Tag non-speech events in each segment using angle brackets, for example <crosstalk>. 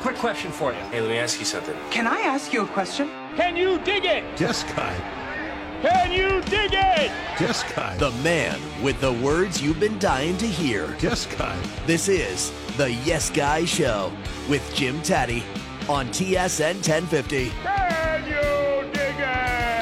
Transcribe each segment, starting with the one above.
Quick question for you. Hey, let me ask you something. Can I ask you a question? Can you dig it? Yes, guy. Can you dig it? Yes, guy. The man with the words you've been dying to hear. Yes, guy. This is the Yes Guy Show with Jim Tatti on TSN 1050. Can you dig it?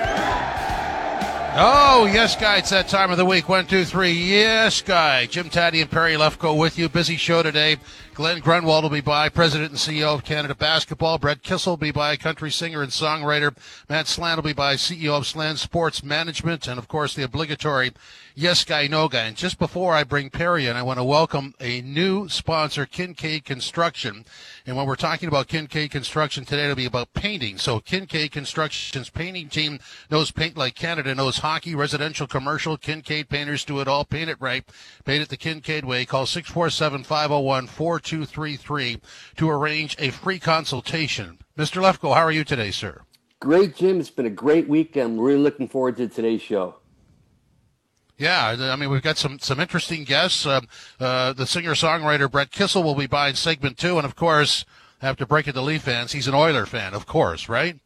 Oh, yes, guy. It's that time of the week. One, two, three. Yes, guy. Jim Tatti and Perry Lefko with you. Busy show today. Glen Grunwald will be by, President and CEO of Canada Basketball. Brett Kissel will be by, country singer and songwriter. Matt Slan will be by, CEO of Slan Sports Management. And, of course, the obligatory Yes Guy, No Guy. And just before I bring Perry in, I want to welcome a new sponsor, Kincaid Construction. And when we're talking about Kincaid Construction today, it'll be about painting. So Kincaid Construction's painting team knows paint like Canada, knows hockey, residential, commercial. Kincaid painters do it all. Paint it right. Paint it the Kincaid way. Call 647 501 4233 to arrange a free consultation. Mr. Lefko, how are you today, sir? Great, Jim. It's been a great week. I'm really looking forward to today's show. Yeah, I mean we've got some some interesting guests. Uh, uh, the singer songwriter Brett Kissel will be by in segment two, and of course, I have to break it to Leaf fans. He's an Oiler fan, of course, right?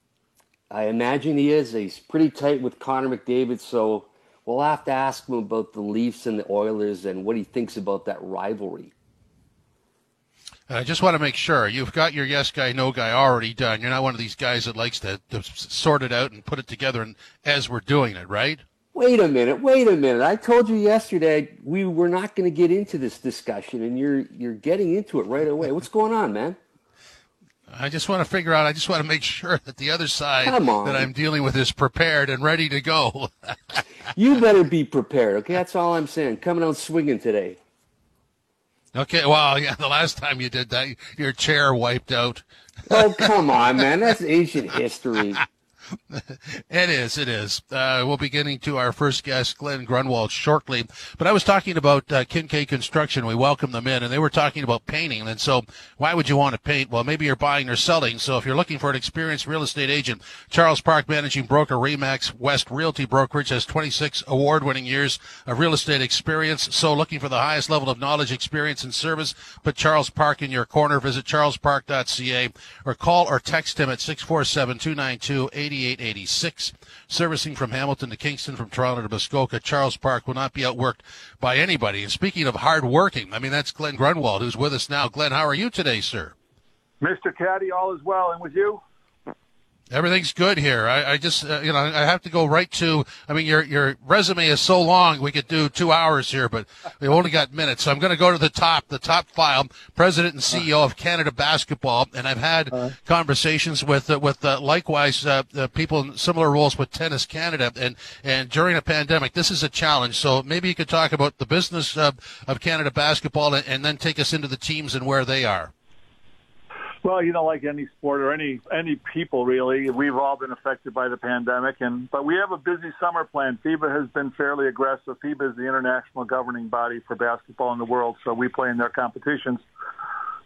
I imagine he is. He's pretty tight with Connor McDavid, so we'll have to ask him about the Leafs and the Oilers and what he thinks about that rivalry. I just want to make sure you've got your yes guy, no guy already done. You're not one of these guys that likes to, to sort it out and put it together and, as we're doing it, right? Wait a minute, wait a minute. I told you yesterday we were not going to get into this discussion, and you're you're getting into it right away. What's going on, man? I just want to figure out. I just want to make sure that the other side that I'm dealing with is prepared and ready to go. <laughs> You better be prepared, okay? That's all I'm saying. Coming out swinging today. Okay. Well, <laughs> yeah. The last time you did that, your chair wiped out. Oh, come on, man. That's ancient history. <laughs> It is. It is. Uh, we'll be getting to our first guest, Glen Grunwald, shortly. But I was talking about uh, Kincaid Construction. We welcomed them in, and they were talking about painting. And so, why would you want to paint? Well, maybe you're buying or selling. So, if you're looking for an experienced real estate agent, Charles Park Managing Broker, Remax West Realty Brokerage has 26 award-winning years of real estate experience. So, looking for the highest level of knowledge, experience, and service, put Charles Park in your corner. Visit charlespark.ca or call or text him at 647 292 8886. Servicing from Hamilton to Kingston, from Toronto to Muskoka, Charles Park will not be outworked by anybody. And speaking of hard working, I mean, that's Glen Grunwald who's with us now. Glen, how are you today, sir? Mr. Caddy, all is well, and with you? Everything's good here. I, I just, uh, you know, I have to go right to. I mean, your your resume is so long, we could do two hours here, but we've only got minutes. So I'm going to go to the top, the top file. President and CEO of Canada Basketball, and I've had conversations with uh, with uh, likewise uh, uh, people in similar roles with Tennis Canada, and and during a pandemic, this is a challenge. So maybe you could talk about the business uh, of Canada Basketball, and, and then take us into the teams and where they are. Well, you know, like any sport or any any people, really, we've all been affected by the pandemic, and but we have a busy summer plan. FIBA has been fairly aggressive. FIBA is the international governing body for basketball in the world, so we play in their competitions.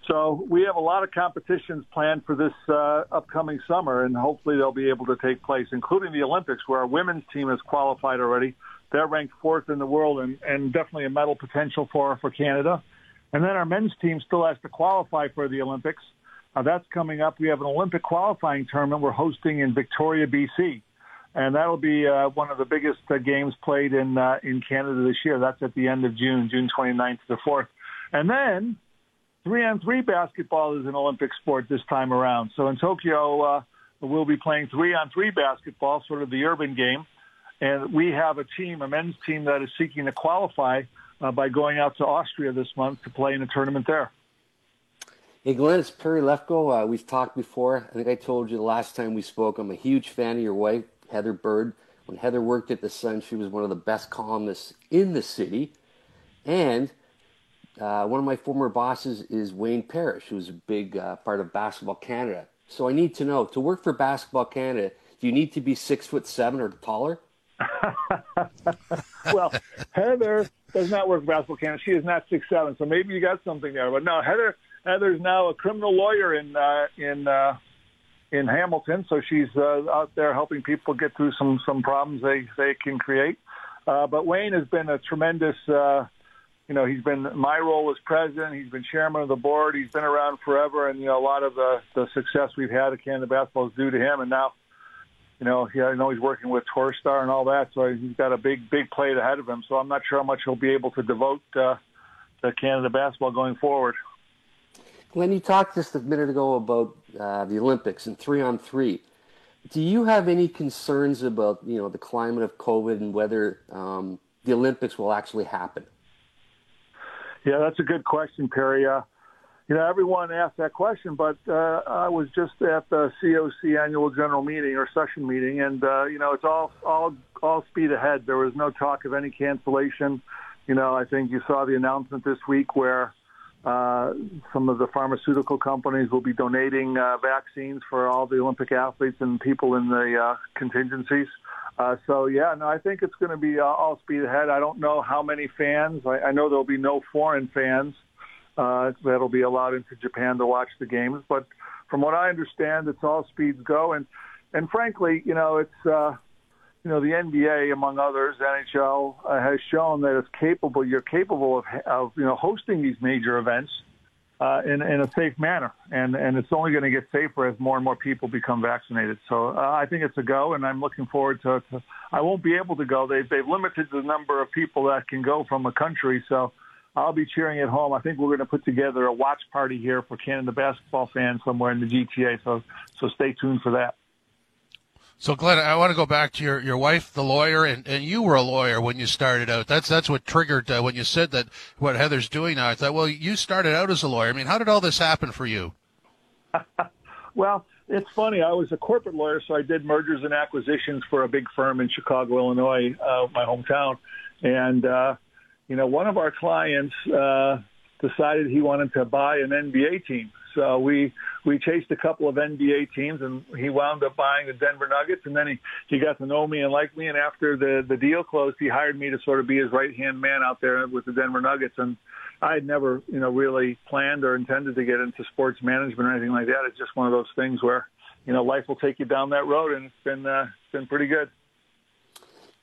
So we have a lot of competitions planned for this uh, upcoming summer, and hopefully they'll be able to take place, including the Olympics, where our women's team has qualified already. They're ranked fourth in the world, and, and definitely a medal potential for for Canada. And then our men's team still has to qualify for the Olympics. Uh, that's coming up. We have an Olympic qualifying tournament we're hosting in Victoria, BC, and that'll be uh, one of the biggest uh, games played in uh, in Canada this year. That's at the end of June, June 29th to the 4th, and then three on three basketball is an Olympic sport this time around. So in Tokyo, uh, we'll be playing three on three basketball, sort of the urban game, and we have a team, a men's team that is seeking to qualify uh, by going out to Austria this month to play in a tournament there. Hey, Glen, it's Perry Lefko. Uh, we've talked before. I think I told you the last time we spoke. I'm a huge fan of your wife, Heather Bird. When Heather worked at The Sun, she was one of the best columnists in the city. And uh, one of my former bosses is Wayne Parrish, who's a big uh, part of Basketball Canada. So I need to know to work for Basketball Canada, do you need to be six foot seven or taller? <laughs> well, Heather does not work for Basketball Canada. She is not six seven, so maybe you got something there. But no, Heather Heather's now a criminal lawyer in uh, in uh, in Hamilton, so she's uh, out there helping people get through some some problems they they can create. Uh, but Wayne has been a tremendous uh, you know, he's been my role as president. He's been chairman of the board. He's been around forever, and you know, a lot of the the success we've had at Canada Basketball is due to him. And now, you know, he, I know he's working with Torstar and all that, so he's got a big big plate ahead of him. So I'm not sure how much he'll be able to devote uh, to Canada Basketball going forward. Glen, you talked just a minute ago about uh, the Olympics and three on three. Do you have any concerns about you know the climate of COVID and whether um, the Olympics will actually happen? Yeah, that's a good question, Perry. Uh, you know, everyone asked that question, but uh, I was just at the COC annual general meeting or session meeting, and uh, you know, it's all all all speed ahead. There was no talk of any cancellation. You know, I think you saw the announcement this week where uh, some of the pharmaceutical companies will be donating uh, vaccines for all the Olympic athletes and people in the uh, contingencies. Uh, so yeah, no, I think it's going to be uh, all speed ahead. I don't know how many fans. I, I know there'll be no foreign fans uh, that'll be allowed into Japan to watch the games. But from what I understand, it's all speeds go. And and frankly, you know, it's uh, you know the NBA among others, NHL uh, has shown that it's capable. You're capable of of you know hosting these major events uh, in, in a safe manner. And, and it's only going to get safer as more and more people become vaccinated. So uh, I think it's a go, and I'm looking forward to, to. I won't be able to go. They've, they've limited the number of people that can go from a country. So I'll be cheering at home. I think we're going to put together a watch party here for Canada basketball fans somewhere in the GTA. So, so stay tuned for that. So, Glen, I want to go back to your, your wife, the lawyer, and, and you were a lawyer when you started out. That's that's what triggered uh, when you said that what Heather's doing now. I thought, well, you started out as a lawyer. I mean, how did all this happen for you? <laughs> well, it's funny. I was a corporate lawyer, so I did mergers and acquisitions for a big firm in Chicago, Illinois, uh, my hometown. And, uh, you know, one of our clients uh, decided he wanted to buy an NBA team. So we we chased a couple of NBA teams, and he wound up buying the Denver Nuggets. And then he he got to know me and like me. And after the the deal closed, he hired me to sort of be his right hand man out there with the Denver Nuggets. And I had never you know really planned or intended to get into sports management or anything like that. It's just one of those things where you know life will take you down that road, and it's been uh, it's been pretty good.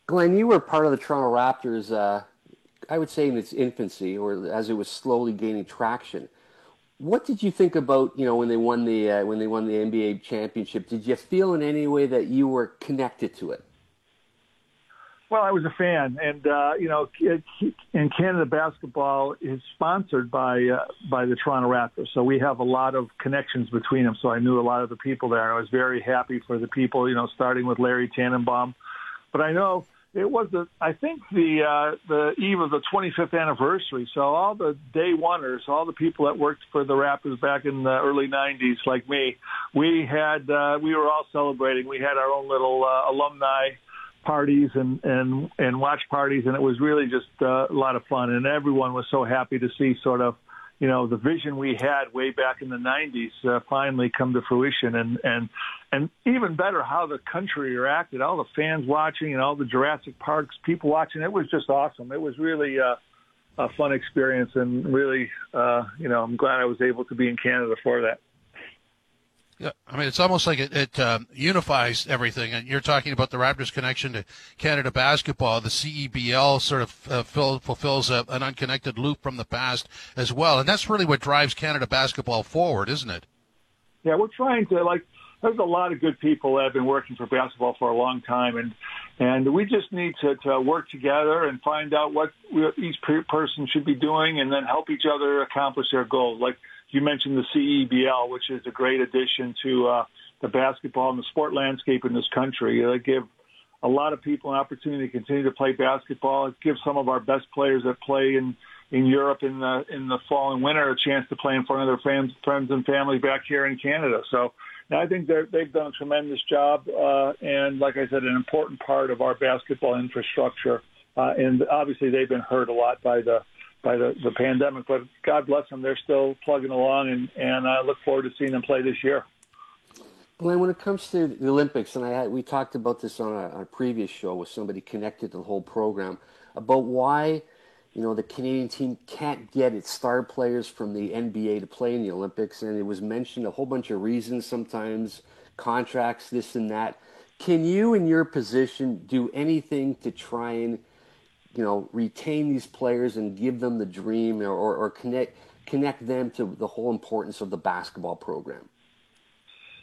Glen, you were part of the Toronto Raptors. Uh, I would say in its infancy, or as it was slowly gaining traction. What did you think about you know when they won the uh, when they won the NBA championship? Did you feel in any way that you were connected to it? Well, I was a fan, and uh, you know, in Canada basketball is sponsored by uh, by the Toronto Raptors, so we have a lot of connections between them. So I knew a lot of the people there. and I was very happy for the people, you know, starting with Larry Tannenbaum. But I know it was the I think the uh, the eve of the 25th anniversary. So all the day oneers, all the people that worked for the Raptors back in the early 90s, like me, we had uh, we were all celebrating. We had our own little uh, alumni parties and and and watch parties, and it was really just uh, a lot of fun. And everyone was so happy to see sort of you know, the vision we had way back in the 90s uh, finally come to fruition. And, and, and even better, how the country reacted, all the fans watching and all the Jurassic Parks people watching. It was just awesome. It was really uh, a fun experience. And really, uh, you know, I'm glad I was able to be in Canada for that. Yeah, I mean, it's almost like it, it um, unifies everything. And you're talking about the Raptors' connection to Canada basketball. The CEBL sort of uh, fill, fulfills a, an unconnected loop from the past as well, and that's really what drives Canada basketball forward, isn't it? Yeah, we're trying to like. There's a lot of good people that have been working for basketball for a long time, and and we just need to, to work together and find out what each person should be doing, and then help each other accomplish their goals. Like you mentioned the CEBL, which is a great addition to uh, the basketball and the sport landscape in this country. They give a lot of people an opportunity to continue to play basketball. It gives some of our best players that play in in Europe in the in the fall and winter a chance to play in front of their fans, friends and family back here in Canada. So I think they've done a tremendous job, uh, and like I said, an important part of our basketball infrastructure. Uh, and obviously, they've been hurt a lot by the by the, the pandemic. But God bless them, they're still plugging along, and, and I look forward to seeing them play this year. Glen, when it comes to the Olympics, and I we talked about this on a, on a previous show with somebody connected to the whole program about why you know the Canadian team can't get its star players from the NBA to play in the Olympics, and it was mentioned a whole bunch of reasons. Sometimes contracts, this and that. Can you, in your position, do anything to try and you know, retain these players and give them the dream or, or, or connect connect them to the whole importance of the basketball program?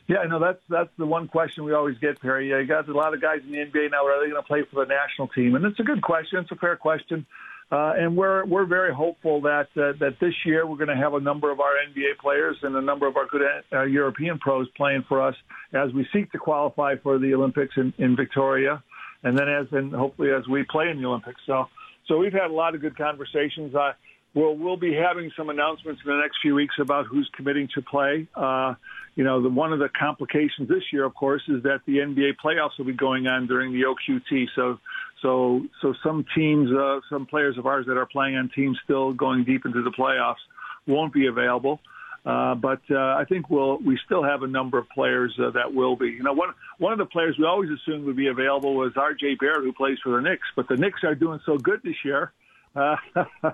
Yeah, no, that's that's the one question we always get, Perry. You got a lot of guys in the NBA now. Are they going to play for the national team? And it's a good question. It's a fair question. Uh, and we're we're very hopeful that uh, that this year we're going to have a number of our NBA players and a number of our good uh, European pros playing for us as we seek to qualify for the Olympics in, in Victoria, and then as and hopefully as we play in the Olympics. So so we've had a lot of good conversations. Uh, we'll we'll be having some announcements in the next few weeks about who's committing to play. Uh, you know, the, one of the complications this year, of course, is that the NBA playoffs will be going on during the OQT. So, so, so some teams, uh, some players of ours that are playing on teams still going deep into the playoffs won't be available. Uh, but uh, I think we'll we still have a number of players uh, that will be. You know, one one of the players we always assumed would be available was R.J. Barrett, who plays for the Knicks. But the Knicks are doing so good this year uh, <laughs> uh,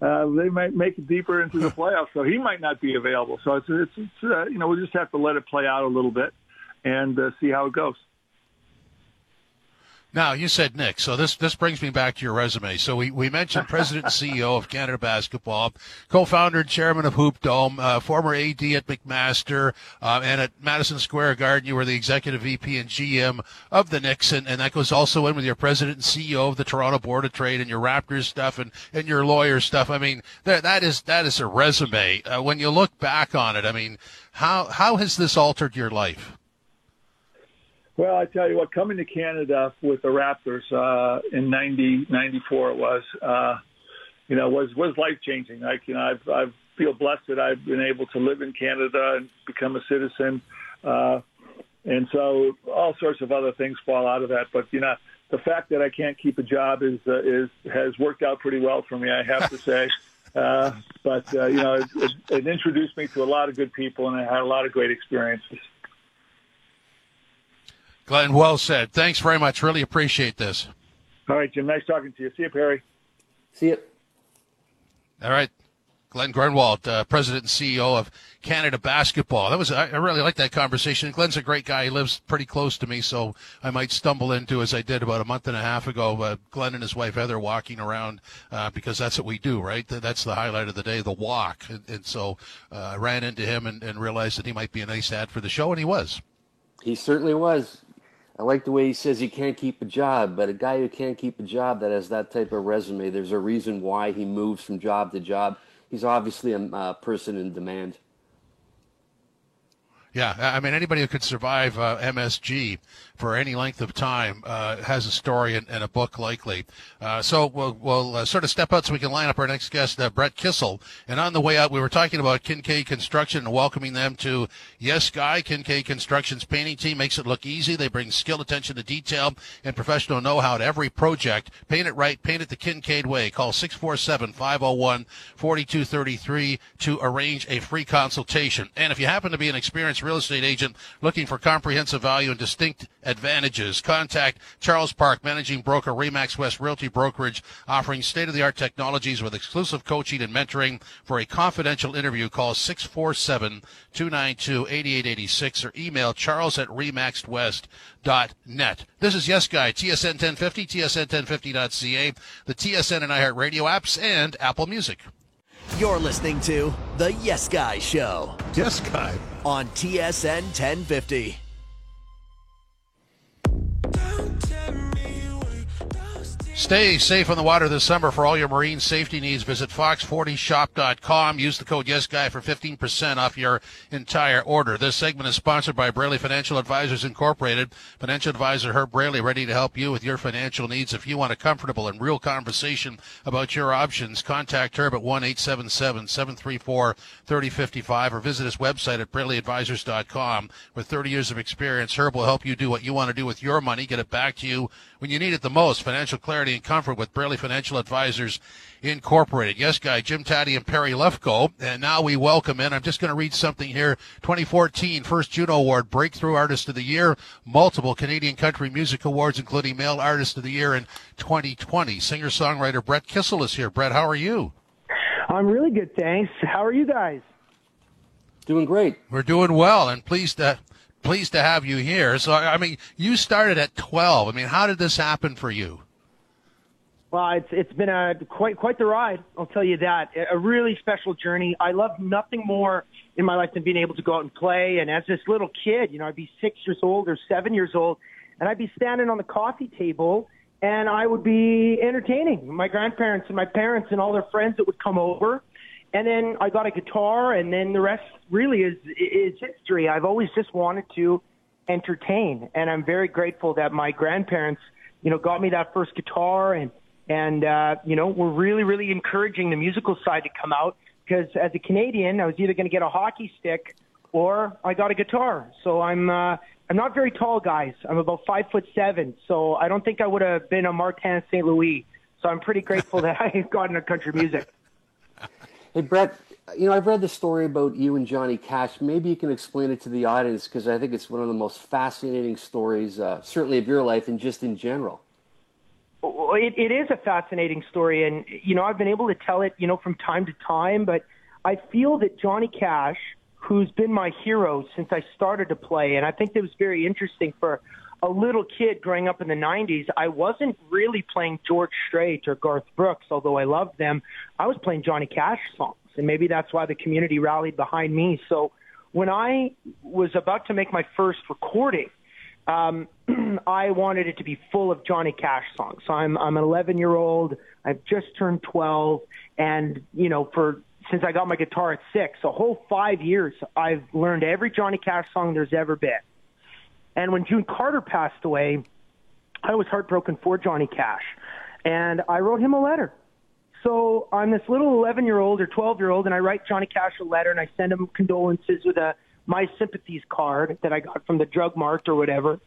they might make it deeper into the playoffs, so he might not be available. So it's it's, it's uh, you know we'll just have to let it play out a little bit and uh, see how it goes. Now you said Nick, so this this brings me back to your resume. So we, we mentioned President and CEO of Canada Basketball, co-founder and chairman of Hoop Dome, uh, former AD at McMaster, uh, and at Madison Square Garden you were the executive VP and GM of the Knicks, and, and that goes also in with your president and CEO of the Toronto Board of Trade and your Raptors stuff and, and your lawyer stuff. I mean that that is that is a resume. Uh, when you look back on it, I mean how how has this altered your life? Well, I tell you what, coming to Canada with the Raptors uh, in '90, '94 it was, uh, you know, was was life changing. Like, you know, I've, I've feel blessed that I've been able to live in Canada and become a citizen, uh, and so all sorts of other things fall out of that. But you know, the fact that I can't keep a job is uh, is has worked out pretty well for me, I have to say. <laughs> Uh, but uh, you know, it, it, it introduced me to a lot of good people, and I had a lot of great experiences. Glen, well said. Thanks very much. Really appreciate this. All right, Jim. Nice talking to you. See you, Perry. See you. All right. Glen Grunwald, uh, president and CEO of Canada Basketball. That was I, I really like that conversation. Glen's a great guy. He lives pretty close to me, so I might stumble into, as I did about a month and a half ago, uh, Glen and his wife Heather walking around uh, because that's what we do, right? That's the highlight of the day, the walk. And, and so uh, I ran into him and, and realized that he might be a nice ad for the show, and he was. He certainly was. I like the way he says he can't keep a job, but a guy who can't keep a job that has that type of resume, there's a reason why he moves from job to job. He's obviously a person in demand. Yeah, I mean anybody who could survive uh, MSG for any length of time uh, has a story and, and, a book likely. Uh, so we'll, we'll uh, sort of step out so we can line up our next guest, uh, Brett Kissel. And on the way out, we were talking about Kincaid Construction and welcoming them to Yes Guy. Kincaid Construction's painting team makes it look easy. They bring skill, attention to detail, and professional know-how to every project. Paint it right, paint it the Kincaid way. Call 647-501-4233 to arrange a free consultation. And if you happen to be an experienced real estate agent looking for comprehensive value and distinct advantages, contact Charles Park, managing broker, Remax West Realty Brokerage, offering state-of-the-art technologies with exclusive coaching and mentoring. For a confidential interview, call 647-292-8886 or email charles at remaxwest.net. This is Yes Guy, TSN 1050, TSN1050.ca, the TSN and iHeartRadio apps, and Apple Music. You're listening to The Yes Guy Show. Yes Guy. On TSN 1050. Stay safe on the water this summer for all your marine safety needs. Visit fox40shop.com. Use the code YesGuy for 15% off your entire order. This segment is sponsored by Braley Financial Advisors Incorporated. Financial advisor Herb Braley ready to help you with your financial needs. If you want a comfortable and real conversation about your options, contact Herb at 1-877-734-3055 or visit his website at BraleyAdvisors.com. With 30 years of experience, Herb will help you do what you want to do with your money, get it back to you when you need it the most. Financial clarity and comfort with Braley Financial Advisors Incorporated. Yes, guy, Jim Tatti and Perry Lefko. And now we welcome in, I'm just going to read something here. 2014 First Juno Award Breakthrough Artist of the Year, multiple Canadian Country Music Awards, including Male Artist of the Year in 2020. Singer-songwriter Brett Kissel is here. Brett, how are you? I'm really good, thanks. How are you guys? Doing great. We're doing well and pleased to pleased to have you here. So, I mean, you started at 12. I mean, how did this happen for you? Well, it's it's been a quite quite the ride. I'll tell you that. A really special journey. I love nothing more in my life than being able to go out and play. And as this little kid, you know, I'd be six years old or seven years old, and I'd be standing on the coffee table, and I would be entertaining my grandparents and my parents and all their friends that would come over. And then I got a guitar, and then the rest really is is history. I've always just wanted to entertain, and I'm very grateful that my grandparents, you know, got me that first guitar and and uh, you know we're really really encouraging the musical side to come out because as a Canadian I was either going to get a hockey stick or I got a guitar so I'm uh, I'm not very tall guys I'm about five foot seven so I don't think I would have been a Martin St Louis so I'm pretty grateful that I got into country music. Hey Brett, you know I've read the story about you and Johnny Cash. Maybe you can explain it to the audience because I think it's one of the most fascinating stories, uh, certainly of your life and just in general. It, it is a fascinating story, and you know I've been able to tell it, you know, from time to time. But I feel that Johnny Cash, who's been my hero since I started to play, and I think that was very interesting for a little kid growing up in the 90s. I wasn't really playing George Strait or Garth Brooks, although I loved them. I was playing Johnny Cash songs, and maybe that's why the community rallied behind me. So when I was about to make my first recording um, <clears throat> I wanted it to be full of Johnny Cash songs. So I'm I'm an 11 year old. I've just turned 12, and you know, for since I got my guitar at six, a whole five years, I've learned every Johnny Cash song there's ever been. And when June Carter passed away, I was heartbroken for Johnny Cash, and I wrote him a letter. So I'm this little 11 year old or 12 year old, and I write Johnny Cash a letter, and I send him condolences with a my sympathies card that I got from the drug mart or whatever.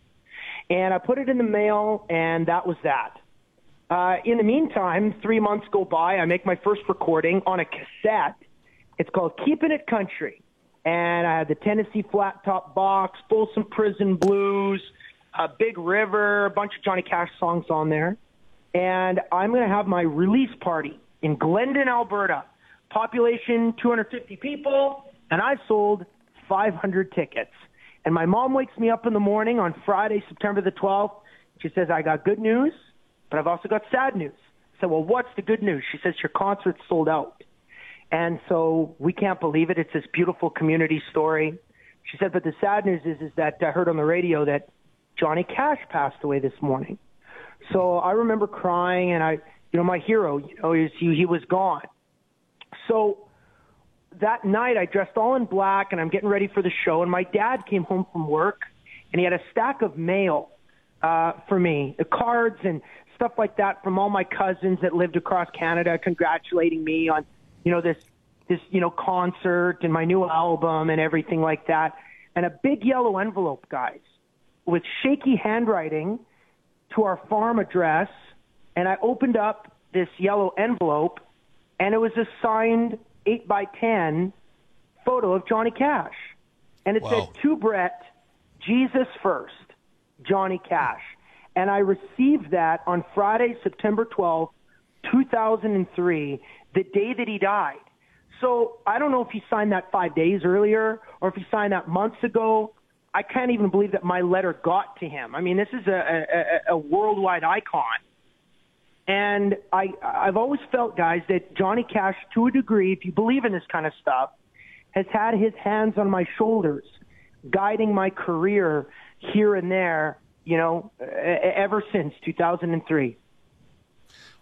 And I put it in the mail, and that was that. Uh, in the meantime, three months go by. I make my first recording on a cassette. It's called Keeping It Country. And I had the Tennessee Flat Top Box, Folsom Prison Blues, a Big River, a bunch of Johnny Cash songs on there. And I'm going to have my release party in Glendon, Alberta. Population 250 people, and I've sold 500 tickets. And my mom wakes me up in the morning on Friday, September the 12th. She says, I got good news, but I've also got sad news. I said, well, what's the good news? She says, your concert's sold out. And so we can't believe it. It's this beautiful community story. She said, but the sad news is, is that I heard on the radio that Johnny Cash passed away this morning. So I remember crying and I, you know, my hero, you know, he, he was gone. So that night I dressed all in black and I'm getting ready for the show and my dad came home from work and he had a stack of mail uh, for me, the cards and stuff like that from all my cousins that lived across Canada congratulating me on, you know, this, this, you know, concert and my new album and everything like that. And a big yellow envelope, guys, with shaky handwriting to our farm address. And I opened up this yellow envelope and it was a signed 8 by 10 photo of Johnny Cash. And it Wow. said, To Brett, Jesus first, Johnny Cash. And I received that on Friday, September 12th, 2003, the day that he died. So I don't know if he signed that five days earlier or if he signed that months ago. I can't even believe that my letter got to him. I mean, this is a, a, a worldwide icon. And I, I've always felt, guys, that Johnny Cash, to a degree, if you believe in this kind of stuff, has had his hands on my shoulders, guiding my career here and there, you know, ever since 2003.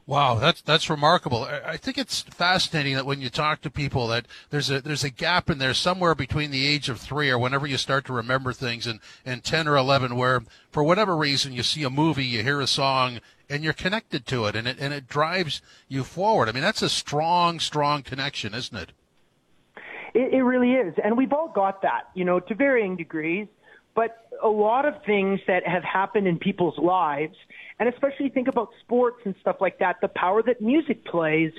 Wow, that's that's remarkable. I think it's fascinating that when you talk to people that there's a there's a gap in there somewhere between the age of three or whenever you start to remember things and, and ten or eleven where for whatever reason you see a movie, you hear a song and you're connected to it and it and it drives you forward. I mean that's a strong, strong connection, isn't it? It, it really is. And we've all got that, you know, to varying degrees. But a lot of things that have happened in people's lives, and especially think about sports and stuff like that, the power that music plays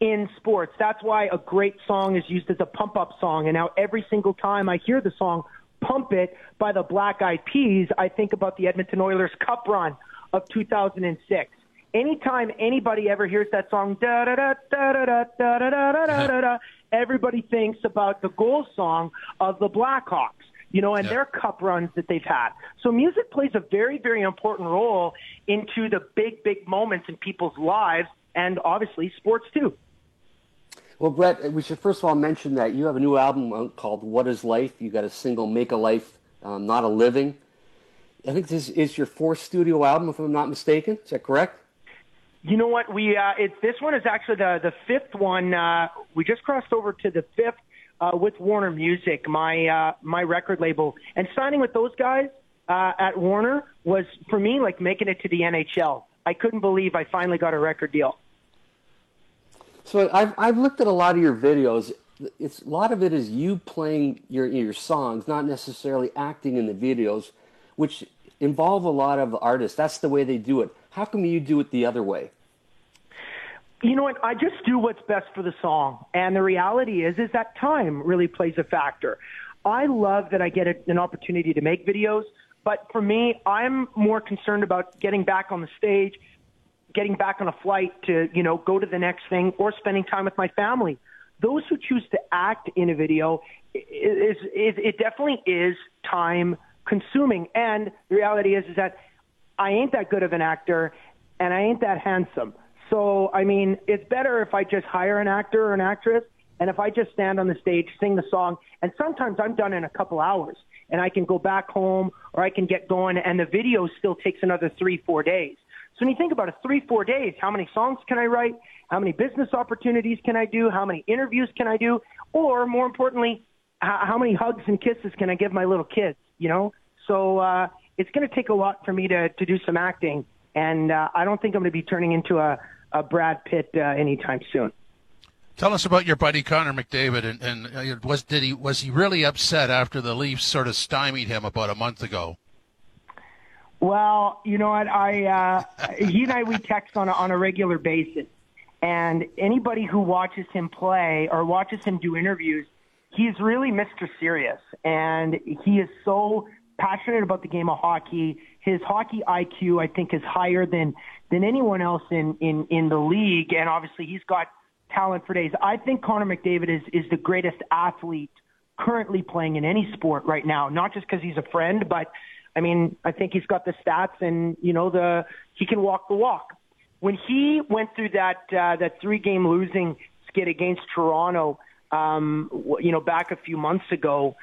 in sports. That's why a great song is used as a pump up song. And now every single time I hear the song Pump It by the Black Eyed Peas, I think about the Edmonton Oilers Cup run of 2006. Anytime anybody ever hears that song, da da da da da da da da da da da everybody thinks about the goal song of the Blackhawks. You know, and Yeah. their cup runs that they've had. So music plays a very, very important role into the big, big moments in people's lives and obviously sports too. Well, Brett, we should first of all mention that you have a new album called "What Is Life." You got a single "Make a Life, um, Not a Living." I think this is your fourth studio album, if I'm not mistaken. Is that correct? You know what? We uh, it, this one is actually the the fifth one. Uh, we just crossed over to the fifth uh, with Warner Music, my uh, my record label, and signing with those guys uh, at Warner was for me like making it to the NHL. I couldn't believe I finally got a record deal. So I've I've looked at a lot of your videos. It's a lot of it is you playing your your songs, not necessarily acting in the videos, which involve a lot of artists. That's the way they do it. How come you do it the other way? You know what? I just do what's best for the song, and the reality is, is that time really plays a factor. I love that I get a, an opportunity to make videos, but for me, I'm more concerned about getting back on the stage, getting back on a flight to, you know, go to the next thing, or spending time with my family. Those who choose to act in a video is, is it definitely is time consuming, and the reality is, is that I ain't that good of an actor, and I ain't that handsome. So, I mean, it's better if I just hire an actor or an actress, and if I just stand on the stage, sing the song, and sometimes I'm done in a couple hours, and I can go back home or I can get going, and the video still takes another three, four days. So when you think about it, three, four days, how many songs can I write? How many business opportunities can I do? How many interviews can I do? Or more importantly, how, many hugs and kisses can I give my little kids? You know, so uh, it's going to take a lot for me to to do some acting, and uh, I don't think I'm going to be turning into a a Brad Pitt uh, anytime soon. Tell us about your buddy Connor McDavid, and, and uh, was did he was he really upset after the Leafs sort of stymied him about a month ago? Well, you know what? I uh, he and I we text on a, on a regular basis, and anybody who watches him play or watches him do interviews, he's really Mr. Serious, and he is so passionate about the game of hockey. His hockey IQ, I think, is higher than than anyone else in in in the league, and obviously he's got talent for days. I think Connor McDavid is is the greatest athlete currently playing in any sport right now. Not just because he's a friend, but I mean, I think he's got the stats and you know the he can walk the walk. When he went through that uh, that three game losing skid against Toronto, um, you know, back a few months ago,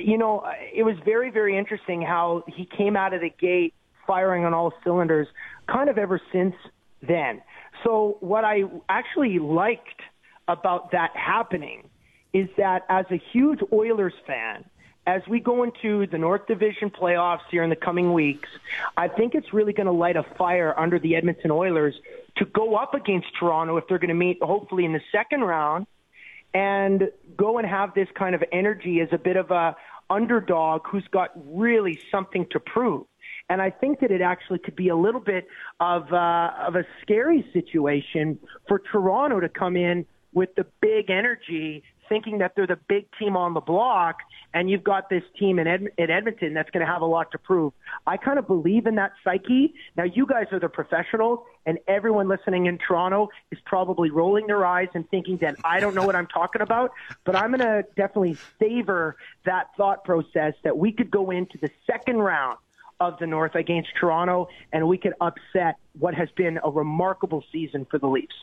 you know, it was very very interesting how he came out of the gate firing on all cylinders, kind of ever since then. So what I actually liked about that happening is that as a huge Oilers fan, as we go into the North Division playoffs here in the coming weeks, I think it's really going to light a fire under the Edmonton Oilers to go up against Toronto if they're going to meet hopefully in the second round and go and have this kind of energy as a bit of a underdog who's got really something to prove. And I think that it actually could be a little bit of uh, of a scary situation for Toronto to come in with the big energy, thinking that they're the big team on the block, and you've got this team in, Ed- in Edmonton that's going to have a lot to prove. I kind of believe in that psyche. Now, you guys are the professionals, and everyone listening in Toronto is probably rolling their eyes and thinking that I don't know what I'm talking about, but I'm going to definitely savor that thought process that we could go into the second round of the North against Toronto, and we could upset what has been a remarkable season for the Leafs.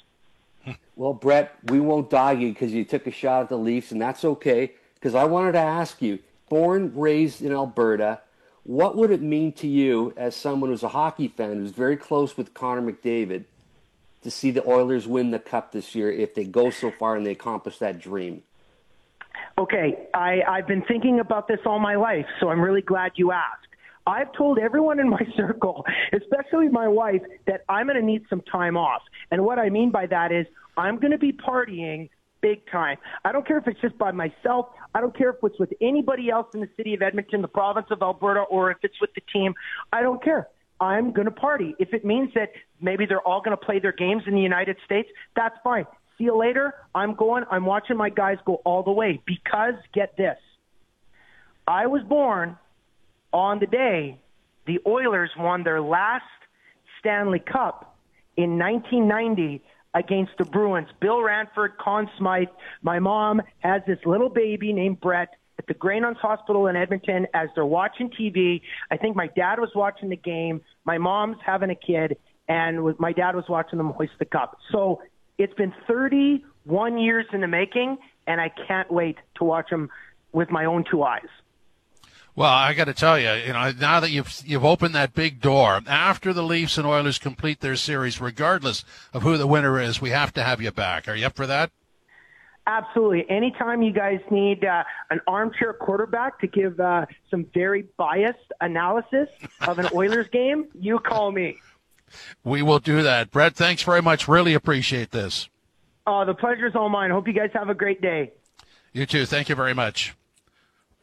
Well, Brett, we won't dog you because you took a shot at the Leafs, and that's okay. Because I wanted to ask you, born, raised in Alberta, what would it mean to you as someone who's a hockey fan who's very close with Connor McDavid to see the Oilers win the cup this year if they go so far and they accomplish that dream? Okay, I, I've been thinking about this all my life, so I'm really glad you asked. I've told everyone in my <laughs> circle, especially my wife, that I'm going to need some time off. And what I mean by that is I'm going to be partying big time. I don't care if it's just by myself. I don't care if it's with anybody else in the city of Edmonton, the province of Alberta, or if it's with the team. I don't care. I'm going to party. If it means that maybe they're all going to play their games in the United States, that's fine. See you later. I'm going. I'm watching my guys go all the way because get this. I was born on the day the Oilers won their last Stanley Cup in 1990 against the Bruins. Bill Ranford, Conn Smythe. My mom has this little baby named Brett at the Grey Nuns Hospital in Edmonton as they're watching TV. I think my dad was watching the game. My mom's having a kid, and my dad was watching them hoist the cup. So it's been 31 years in the making, and I can't wait to watch them with my own two eyes. Well, I got to tell you, you know, now that you've you've opened that big door, after the Leafs and Oilers complete their series, regardless of who the winner is, we have to have you back. Are you up for that? Absolutely. Anytime you guys need uh, an armchair quarterback to give uh, some very biased analysis of an Oilers <laughs> game, you call me. We will do that. Brett, thanks very much. Really appreciate this. Oh, the pleasure's all mine. Hope you guys have a great day. You too. Thank you very much.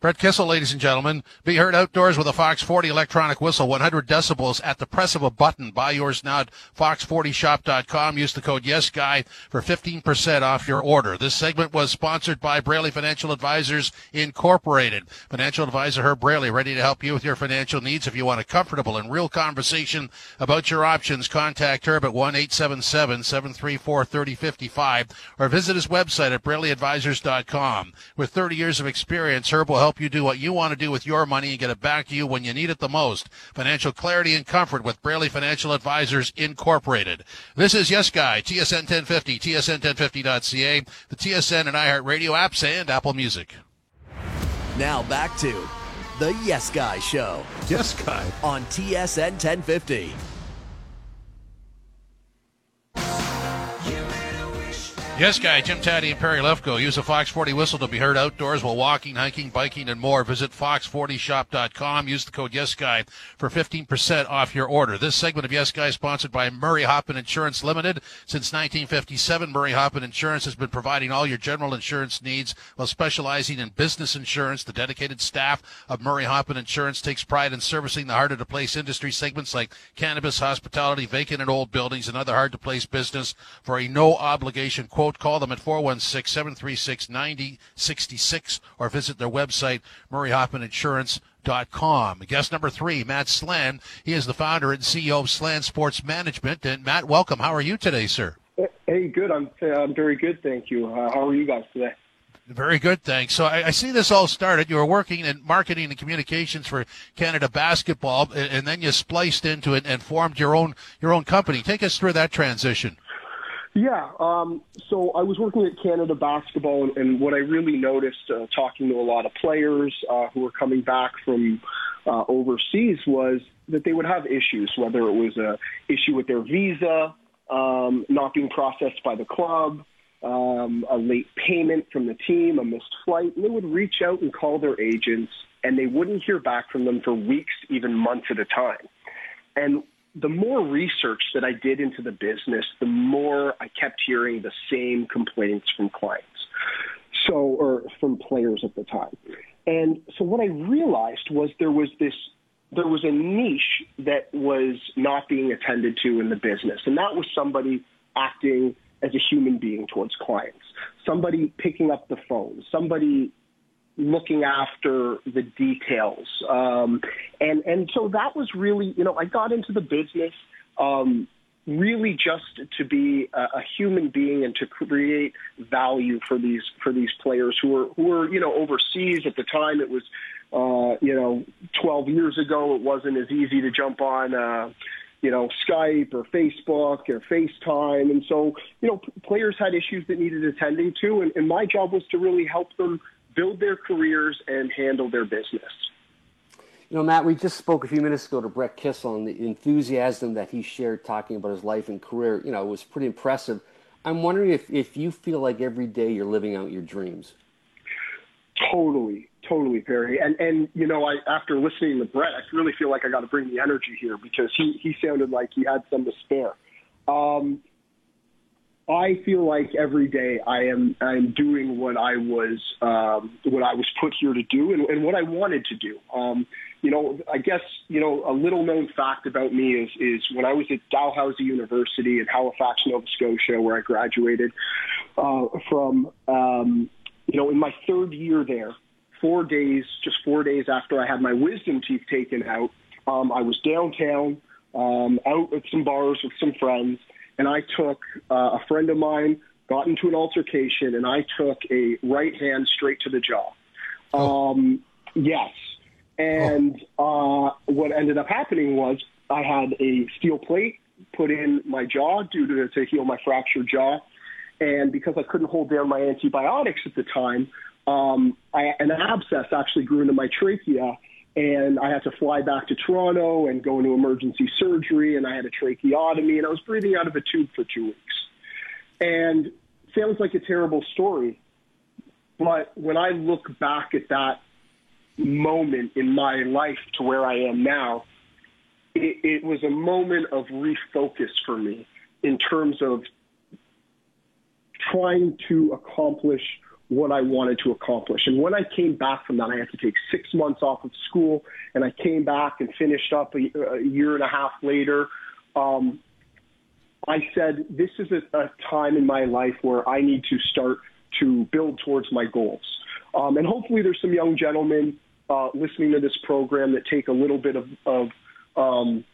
Brett Kissel, ladies and gentlemen, be heard outdoors with a Fox 40 electronic whistle, 100 decibels at the press of a button. Buy yours now at fox40shop.com. Use the code YesGuy for 15% off your order. This segment was sponsored by Braley Financial Advisors Incorporated. Financial advisor Herb Braley, ready to help you with your financial needs. If you want a comfortable and real conversation about your options, contact Herb at 1-877-734-3055 or visit his website at braleyadvisors.com. With 30 years of experience, Herb will help help you do what you want to do with your money and get it back to you when you need it the most. Financial clarity and comfort with Braley Financial Advisors Incorporated. This is Yes Guy, TSN 1050, TSN1050.ca, the TSN and iHeartRadio apps, and Apple Music. Now back to the Yes Guy Show. Yes Guy. On TSN 1050. Yes, guy, Jim Tatti and Perry Lefko. Use a Fox 40 whistle to be heard outdoors while walking, hiking, biking, and more. Visit fox40shop.com. Use the code YesGuy for 15% off your order. This segment of Yes Guy is sponsored by Murray Hoffman Insurance Limited. Since 1957, Murray Hoffman Insurance has been providing all your general insurance needs while specializing in business insurance. The dedicated staff of Murray Hoffman Insurance takes pride in servicing the harder to place industry segments like cannabis, hospitality, vacant and old buildings, and other hard to place business for a no obligation quote Call them at 416 736 9066 or visit their website, murrayhoffmaninsurance.com. Guest number three, Matt Slan. He is the founder and CEO of Slan Sports Management. And Matt, welcome. How are you today, sir? Hey, good. I'm, I'm very good, thank you. Uh, how are you guys today? Very good, thanks. So I, I, see this all started. You were working in marketing and communications for Canada Basketball, and, and then you spliced into it and formed your own your own company. Take us through that transition. Yeah. Um, so I was working at Canada Basketball, and, and what I really noticed uh, talking to a lot of players uh, who were coming back from uh, overseas was that they would have issues, whether it was a issue with their visa um, not being processed by the club, um, a late payment from the team, a missed flight, and they would reach out and call their agents, and they wouldn't hear back from them for weeks, even months at a time. And the more research that I did into the business, the more I kept hearing the same complaints from clients. So, or from players at the time. And so what I realized was there was this, there was a niche that was not being attended to in the business. And that was somebody acting as a human being towards clients, somebody picking up the phone, somebody looking after the details. Um, and, and so that was really, you know, I got into the business um, really just to be a, a human being and to create value for these for these players who were who were you know overseas at the time. It was uh, you know 12 years ago. It wasn't as easy to jump on. Uh, you know, Skype or Facebook or FaceTime. And so, you know, players had issues that needed attending to. And, and my job was to really help them build their careers and handle their business. You know, Matt, we just spoke a few minutes ago to Brett Kissel and the enthusiasm that he shared talking about his life and career. You know, it was pretty impressive. I'm wondering if, if you feel like every day you're living out your dreams. Totally, totally, Perry. And and you know, I after listening to Brett, I really feel like I got to bring the energy here because he he sounded like he had some to spare. Um, I feel like every day I am I'm doing what I was um, what I was put here to do and, and what I wanted to do. Um, you know, I guess you know a little known fact about me is is when I was at Dalhousie University in Halifax, Nova Scotia, where I graduated uh, from. Um, you know, in my third year there, four days, just four days after I had my wisdom teeth taken out, um, I was downtown, um, out at some bars with some friends and I took uh, a friend of mine got into an altercation, and I took a right hand straight to the jaw. Um, yes. And uh, what ended up happening was I had a steel plate put in my jaw due to to heal my fractured jaw, and because I couldn't hold down my antibiotics at the time, um, I, an abscess actually grew into my trachea, and I had to fly back to Toronto and go into emergency surgery, and I had a tracheotomy, and I was breathing out of a tube for two weeks. And sounds like a terrible story, but when I look back at that moment in my life to where I am now, it, it was a moment of refocus for me in terms of trying to accomplish what I wanted to accomplish. And when I came back from that, I had to take six months off of school, and I came back and finished up a, a year and a half later. Um, I said, this is a, a time in my life where I need to start to build towards my goals. Um, and hopefully there's some young gentlemen uh, listening to this program that take a little bit of, of um,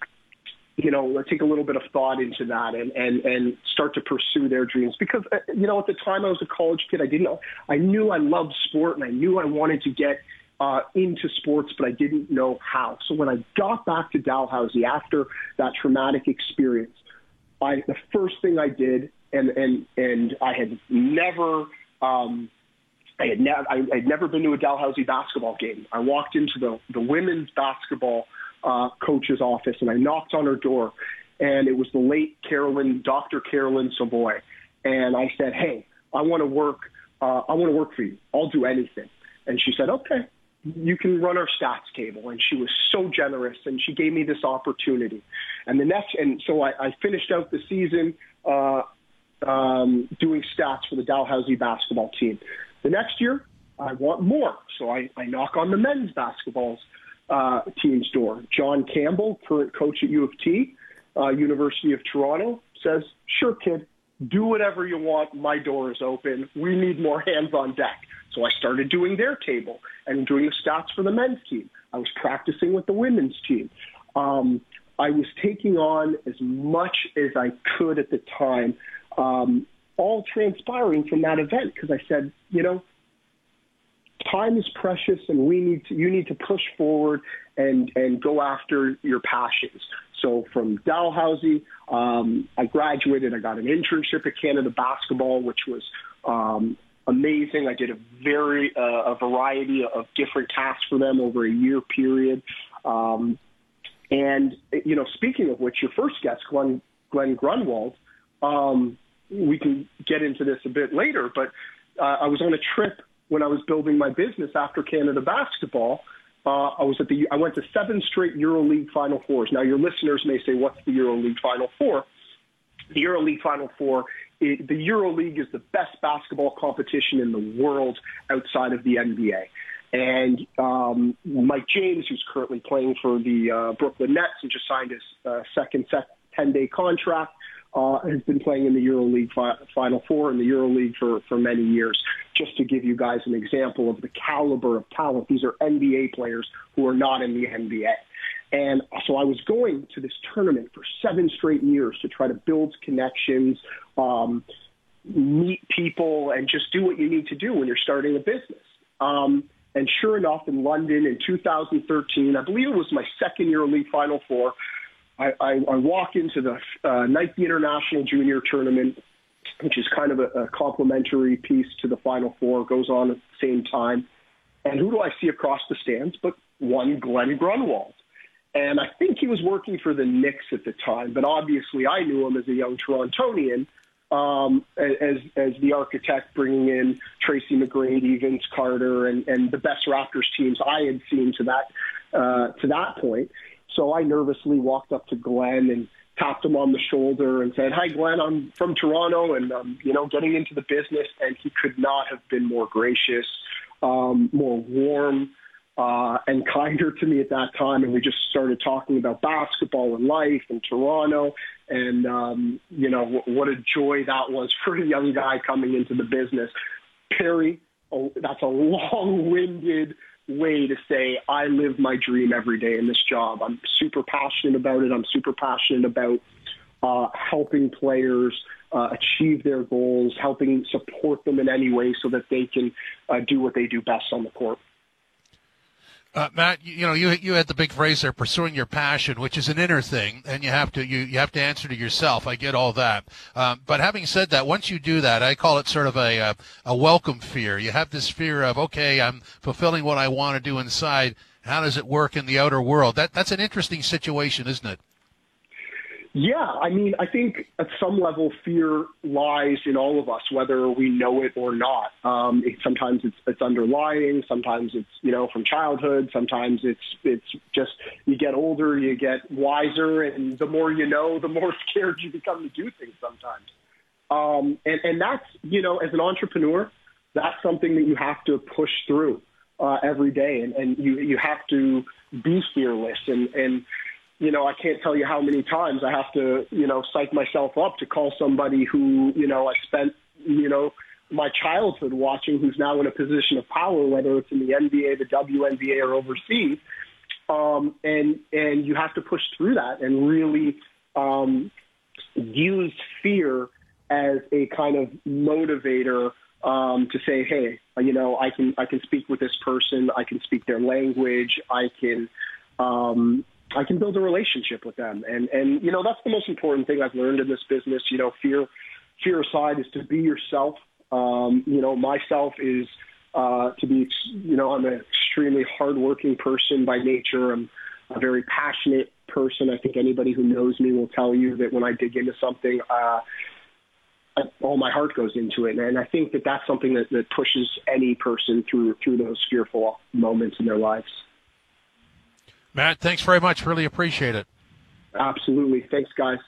you know, take a little bit of thought into that and, and, and start to pursue their dreams. Because, uh, you know, at the time I was a college kid, I didn't know, I knew I loved sport and I knew I wanted to get uh, into sports, but I didn't know how. So when I got back to Dalhousie after that traumatic experience, I, the first thing I did, and, and, and I had never, um, I had never, I had never been to a Dalhousie basketball game. I walked into the, the women's basketball uh, coach's office, and I knocked on her door, and it was the late Carolyn, Dr. Carolyn Savoy, and I said, "Hey, I want to work. Uh, I want to work for you. I'll do anything." And she said, "Okay." You can run our stats table, and she was so generous, and she gave me this opportunity. And the next, and so I, I finished out the season uh, um, doing stats for the Dalhousie basketball team. The next year, I want more, so I, I knock on the men's basketball's uh, team's door. John Campbell, current coach at U of T, uh, University of Toronto, says, "Sure, kid, do whatever you want. My door is open. We need more hands on deck." So I started doing their table and doing the stats for the men's team. I was practicing with the women's team. Um, I was taking on as much as I could at the time, um, all transpiring from that event because I said, you know, time is precious and we need to, you need to push forward and, and go after your passions. So from Dalhousie, um, I graduated. I got an internship at Canada Basketball, which was um, amazing. I did a very uh, a variety of different tasks for them over a year period. Um, and you know, speaking of which, your first guest, Glen Glen Grunwald, um, we can get into this a bit later, but uh, I was on a trip when I was building my business after Canada basketball. Uh, I was at the I went to seven straight EuroLeague Final Fours. Now your listeners may say, "What's the EuroLeague Final Four? The EuroLeague Final Four. It, the EuroLeague is the best basketball competition in the world outside of the NBA. And um, Mike James, who's currently playing for the uh, Brooklyn Nets and just signed his uh, second 10-day contract, uh, has been playing in the EuroLeague fi- Final Four and the EuroLeague for, for many years. Just to give you guys an example of the caliber of talent, these are NBA players who are not in the NBA. And so I was going to this tournament for seven straight years to try to build connections, um, meet people, and just do what you need to do when you're starting a business. Um, and sure enough, in London in 2013, I believe it was my second EuroLeague Final Four, I, I, I walk into the uh, Nike International Junior Tournament, which is kind of a, a complementary piece to the Final Four, goes on at the same time. And who do I see across the stands but one Glen Grunwald? And I think he was working for the Knicks at the time, but obviously I knew him as a young Torontonian, um, as as the architect, bringing in Tracy McGrady, Vince Carter, and and the best Raptors teams I had seen to that uh, to that point. So I nervously walked up to Glen and tapped him on the shoulder and said, "Hi, Glen. I'm from Toronto, and um, you know, getting into the business." And he could not have been more gracious, um, more warm, uh, and kinder to me at that time. And we just started talking about basketball and life in Toronto, and um, you know, w- what a joy that was for a young guy coming into the business. Perry, oh, that's a long-winded way to say I live my dream every day in this job. I'm super passionate about it. I'm super passionate about uh, helping players uh, achieve their goals, helping support them in any way so that they can uh, do what they do best on the court. Uh, Matt, you, you, know, you you had the big phrase there, pursuing your passion, which is an inner thing, and you have to you, you have to answer to yourself. I get all that, um, but having said that, once you do that, I call it sort of a, a a welcome fear. You have this fear of okay, I'm fulfilling what I want to do inside. How does it work in the outer world? That that's an interesting situation, isn't it? Yeah, I mean, I think at some level, fear lies in all of us, whether we know it or not. Um, it, sometimes it's, it's underlying, sometimes it's you know from childhood, sometimes it's it's just you get older, you get wiser, and the more you know, the more <laughs> scared you become to do things. Sometimes, um, and and that's you know as an entrepreneur, that's something that you have to push through uh, every day, and, and you you have to be fearless and and you know, I can't tell you how many times I have to, you know, psych myself up to call somebody who, you know, I spent, you know, my childhood watching who's now in a position of power, whether it's in the NBA, the WNBA, or overseas. Um, and and you have to push through that and really um, use fear as a kind of motivator um, to say, hey, you know, I can I can speak with this person, I can speak their language, I can um, I can build a relationship with them. And, and, you know, that's the most important thing I've learned in this business. You know, fear, fear aside is to be yourself. Um, you know, myself is, uh, to be, you know, I'm an extremely hardworking person by nature. I'm a very passionate person. I think anybody who knows me will tell you that when I dig into something, uh, all my heart goes into it, and I think that that's something that, that pushes any person through through those fearful moments in their lives. Matt, thanks very much. Really appreciate it. Absolutely. Thanks, guys.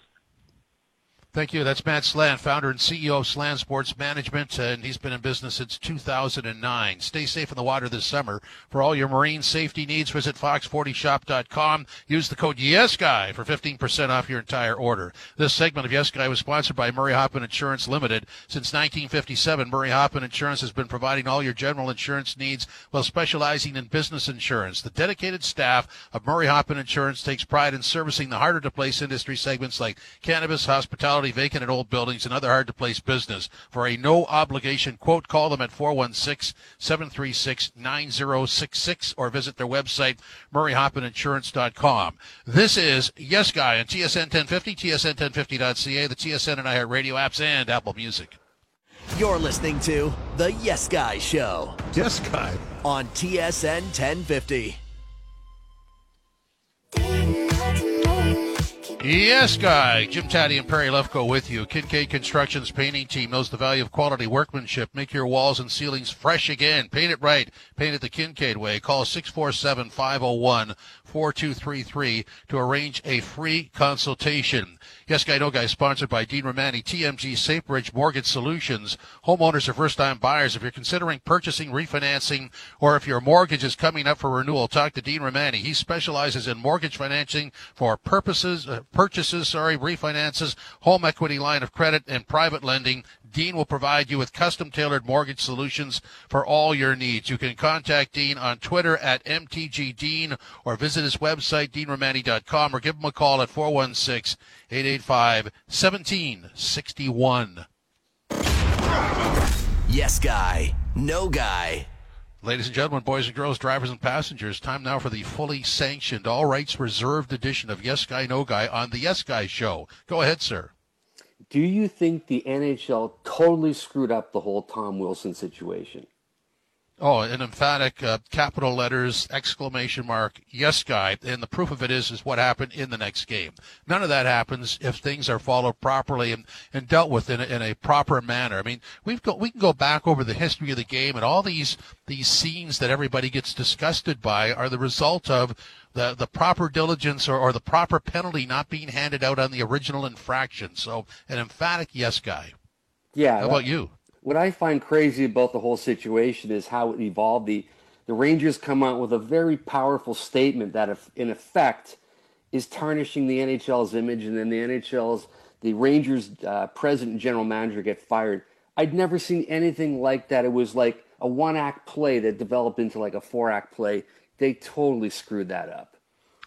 Thank you. That's Matt Slan, founder and CEO of Slan Sports Management, and he's been in business since 2009. Stay safe in the water this summer. For all your marine safety needs, visit fox40shop.com. Use the code YesGuy for 15% off your entire order. This segment of Yes Guy was sponsored by Murray Hoffman Insurance Limited. Since 1957, Murray Hoffman Insurance has been providing all your general insurance needs while specializing in business insurance. The dedicated staff of Murray Hoffman Insurance takes pride in servicing the harder to place industry segments like cannabis, hospitality, vacant and old buildings, and other hard to place business. For a no obligation quote, call them at 416 736 9066 or visit their website, murrayhoffmaninsurance.com. This is Yes Guy on TSN 1050, TSN1050.ca, the TSN and iHeart Radio apps, and Apple Music. You're listening to The Yes Guy Show Yes Guy. on TSN 1050. Yes, guy. Jim Tatti and Perry Lefko with you. Kincaid Construction's painting team knows the value of quality workmanship. Make your walls and ceilings fresh again. Paint it right. Paint it the Kincaid way. Call 647 501 4233 to arrange a free consultation. Yes Guy No Guy sponsored by Dean Romani, TMG Safebridge Mortgage Solutions. Homeowners or first time buyers, if you're considering purchasing, refinancing, or if your mortgage is coming up for renewal, talk to Dean Romani. He specializes in mortgage financing for purposes, uh, purchases, sorry, refinances, home equity line of credit, and private lending. Dean will provide you with custom tailored mortgage solutions for all your needs. You can contact Dean on Twitter at MTGDean or visit his website, deanromani.com, or give him a call at 416 885 1761. Yes Guy, No Guy. Ladies and gentlemen, boys and girls, drivers and passengers, time now for the fully sanctioned, all rights reserved edition of Yes Guy, No Guy on the Yes Guy Show. Go ahead, sir. Do you think the NHL totally screwed up the whole Tom Wilson situation? Oh, an emphatic uh, capital letters, exclamation mark, yes, guy. And the proof of it is, is what happened in the next game. None of that happens if things are followed properly and, and dealt with in a, in a proper manner. I mean, we've got, we can go back over the history of the game and all these, these scenes that everybody gets disgusted by are the result of the, the proper diligence or, or the proper penalty not being handed out on the original infraction. So an emphatic yes, guy. Yeah. How about you? What I find crazy about the whole situation is how it evolved. The the Rangers come out with a very powerful statement that, if, in effect, is tarnishing the NHL's image, and then the NHL's the Rangers uh, president and general manager get fired. I'd never seen anything like that. It was like a one act play that developed into like a four act play. They totally screwed that up.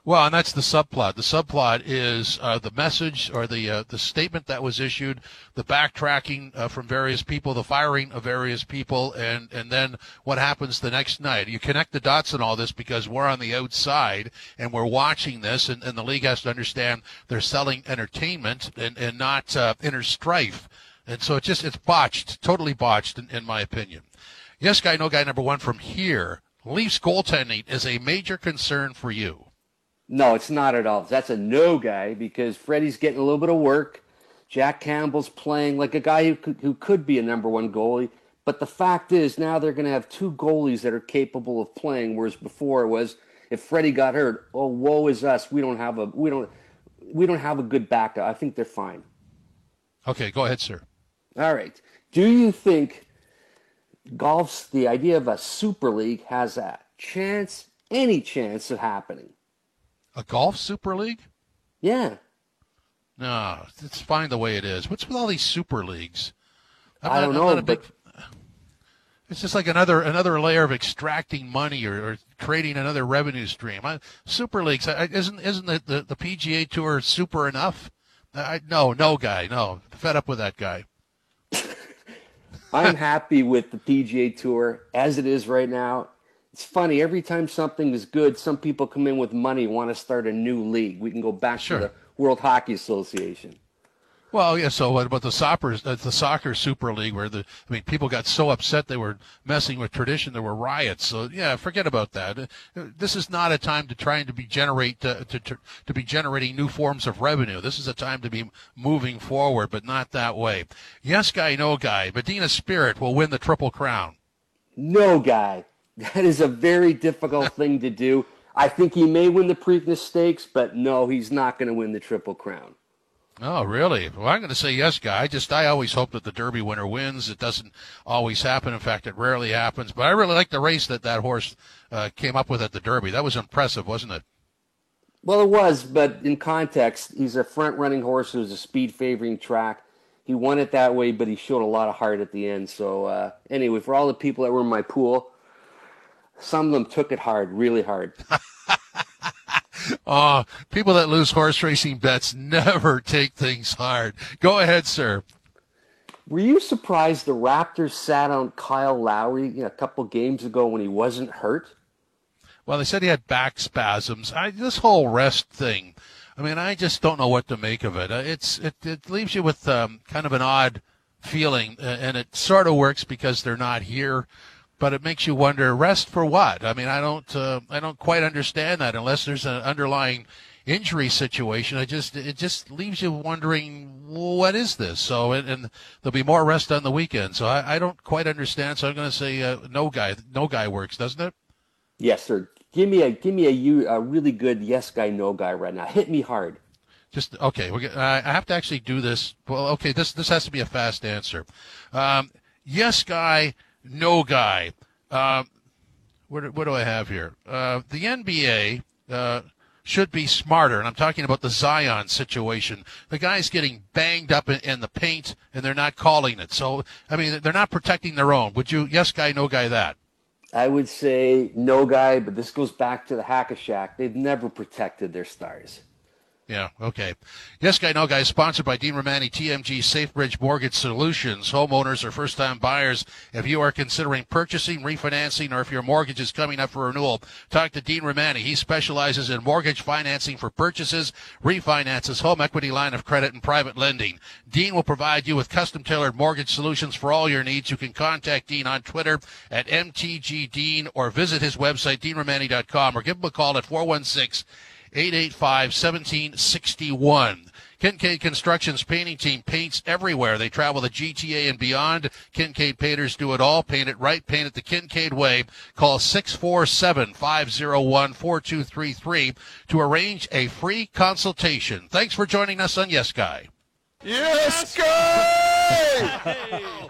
Well, and that's the subplot. The subplot is uh, the message or the uh, the statement that was issued, the backtracking uh, from various people, the firing of various people, and and then what happens the next night. You connect the dots in all this because we're on the outside and we're watching this, and, and the league has to understand they're selling entertainment and and not uh, inner strife, and so it just it's botched, totally botched, in, in my opinion. Yes, guy, no guy. Number one from here. Leafs goaltending is a major concern for you. No, it's not at all. That's a no guy because Freddie's getting a little bit of work. Jack Campbell's playing like a guy who could, who could be a number one goalie. But the fact is, now they're going to have two goalies that are capable of playing, whereas before it was if Freddie got hurt, oh woe is us. We don't have a we don't we don't have a good backup. I think they're fine. Okay, go ahead, sir. All right. Do you think golf's the idea of a super league has a chance, any chance of happening? A golf super league? Yeah. No, it's fine the way it is. What's with all these super leagues? I'm I know, not a big- but It's just like another another layer of extracting money or, or creating another revenue stream. I, super leagues I, isn't isn't the, the, the PGA Tour super enough? I, no, no guy, no. Fed up with that guy. <laughs> I'm happy with the PGA Tour as it is right now. It's funny every time something is good, some people come in with money want to start a new league. We can go back Sure. to the World Hockey Association. Well, yeah. So what about the soccer, uh, the soccer super league, where the I mean, people got so upset they were messing with tradition, there were riots. So yeah, forget about that. Uh, This is not a time to trying to be generate uh, to, to to be generating new forms of revenue. This is a time to be moving forward, but not that way. Yes, guy, no guy. Medina Spirit will win the triple crown. No guy. That is a very difficult <laughs> thing to do. I think he may win the Preakness Stakes, but no, he's not going to win the Triple Crown. Oh, really? Well, I'm going to say yes, guy. I just I always hope that the Derby winner wins. It doesn't always happen. In fact, it rarely happens. But I really like the race that that horse uh, came up with at the Derby. That was impressive, wasn't it? Well, it was, but in context, he's a front running horse who's a speed favoring track. He won it that way, but he showed a lot of heart at the end. So, uh, anyway, for all the people that were in my pool, some of them took it hard, really hard. <laughs> Oh, people that lose horse racing bets never take things hard. Go ahead, sir. Were you surprised the Raptors sat on Kyle Lowry you know, a couple games ago when he wasn't hurt? Well, they said he had back spasms. I, this whole rest thing, I mean, I just don't know what to make of it. Uh, It's it, it leaves you with um, kind of an odd feeling, uh, and it sort of works because they're not here, but it makes you wonder rest for what? I mean, I don't uh, I don't quite understand that unless there's an underlying injury situation. I just it just leaves you wondering what is this? So and, and there'll be more rest on the weekend. So I, I don't quite understand. So I'm going to say uh, no guy no guy works, doesn't it? Yes, sir. Give me a give me a, you- a really good yes guy no guy right now. Hit me hard. Just okay. We're, I I have to actually do this. Well, okay. This this has to be a fast answer. Um, yes, guy. No guy. Um, what, do- what do I have here? Uh, the NBA uh, should be smarter, and I'm talking about the Zion situation. The guy's getting banged up in, in the paint, and they're not calling it. So, I mean, they're not protecting their own. Would you? Yes, guy. No guy. That. I would say no guy, but this goes back to the Hack a Shaq. They've never protected their stars. Yeah, okay. Yes, Guy, No Guy, sponsored by Dean Romani, TMG SafeBridge Mortgage Solutions. Homeowners or first time buyers, if you are considering purchasing, refinancing, or if your mortgage is coming up for renewal, talk to Dean Romani. He specializes in mortgage financing for purchases, refinances, home equity line of credit, and private lending. Dean will provide you with custom tailored mortgage solutions for all your needs. You can contact Dean on Twitter at MTGDean or visit his website, deanromani.com, or give him a call at 416 885 1761. Kincaid Construction's painting team paints everywhere. They travel the GTA and beyond. Kincaid painters do it all. Paint it right. Paint it the Kincaid way. Call 647-501-4233 to arrange a free consultation. Thanks for joining us on Yes Guy. Yes, guy!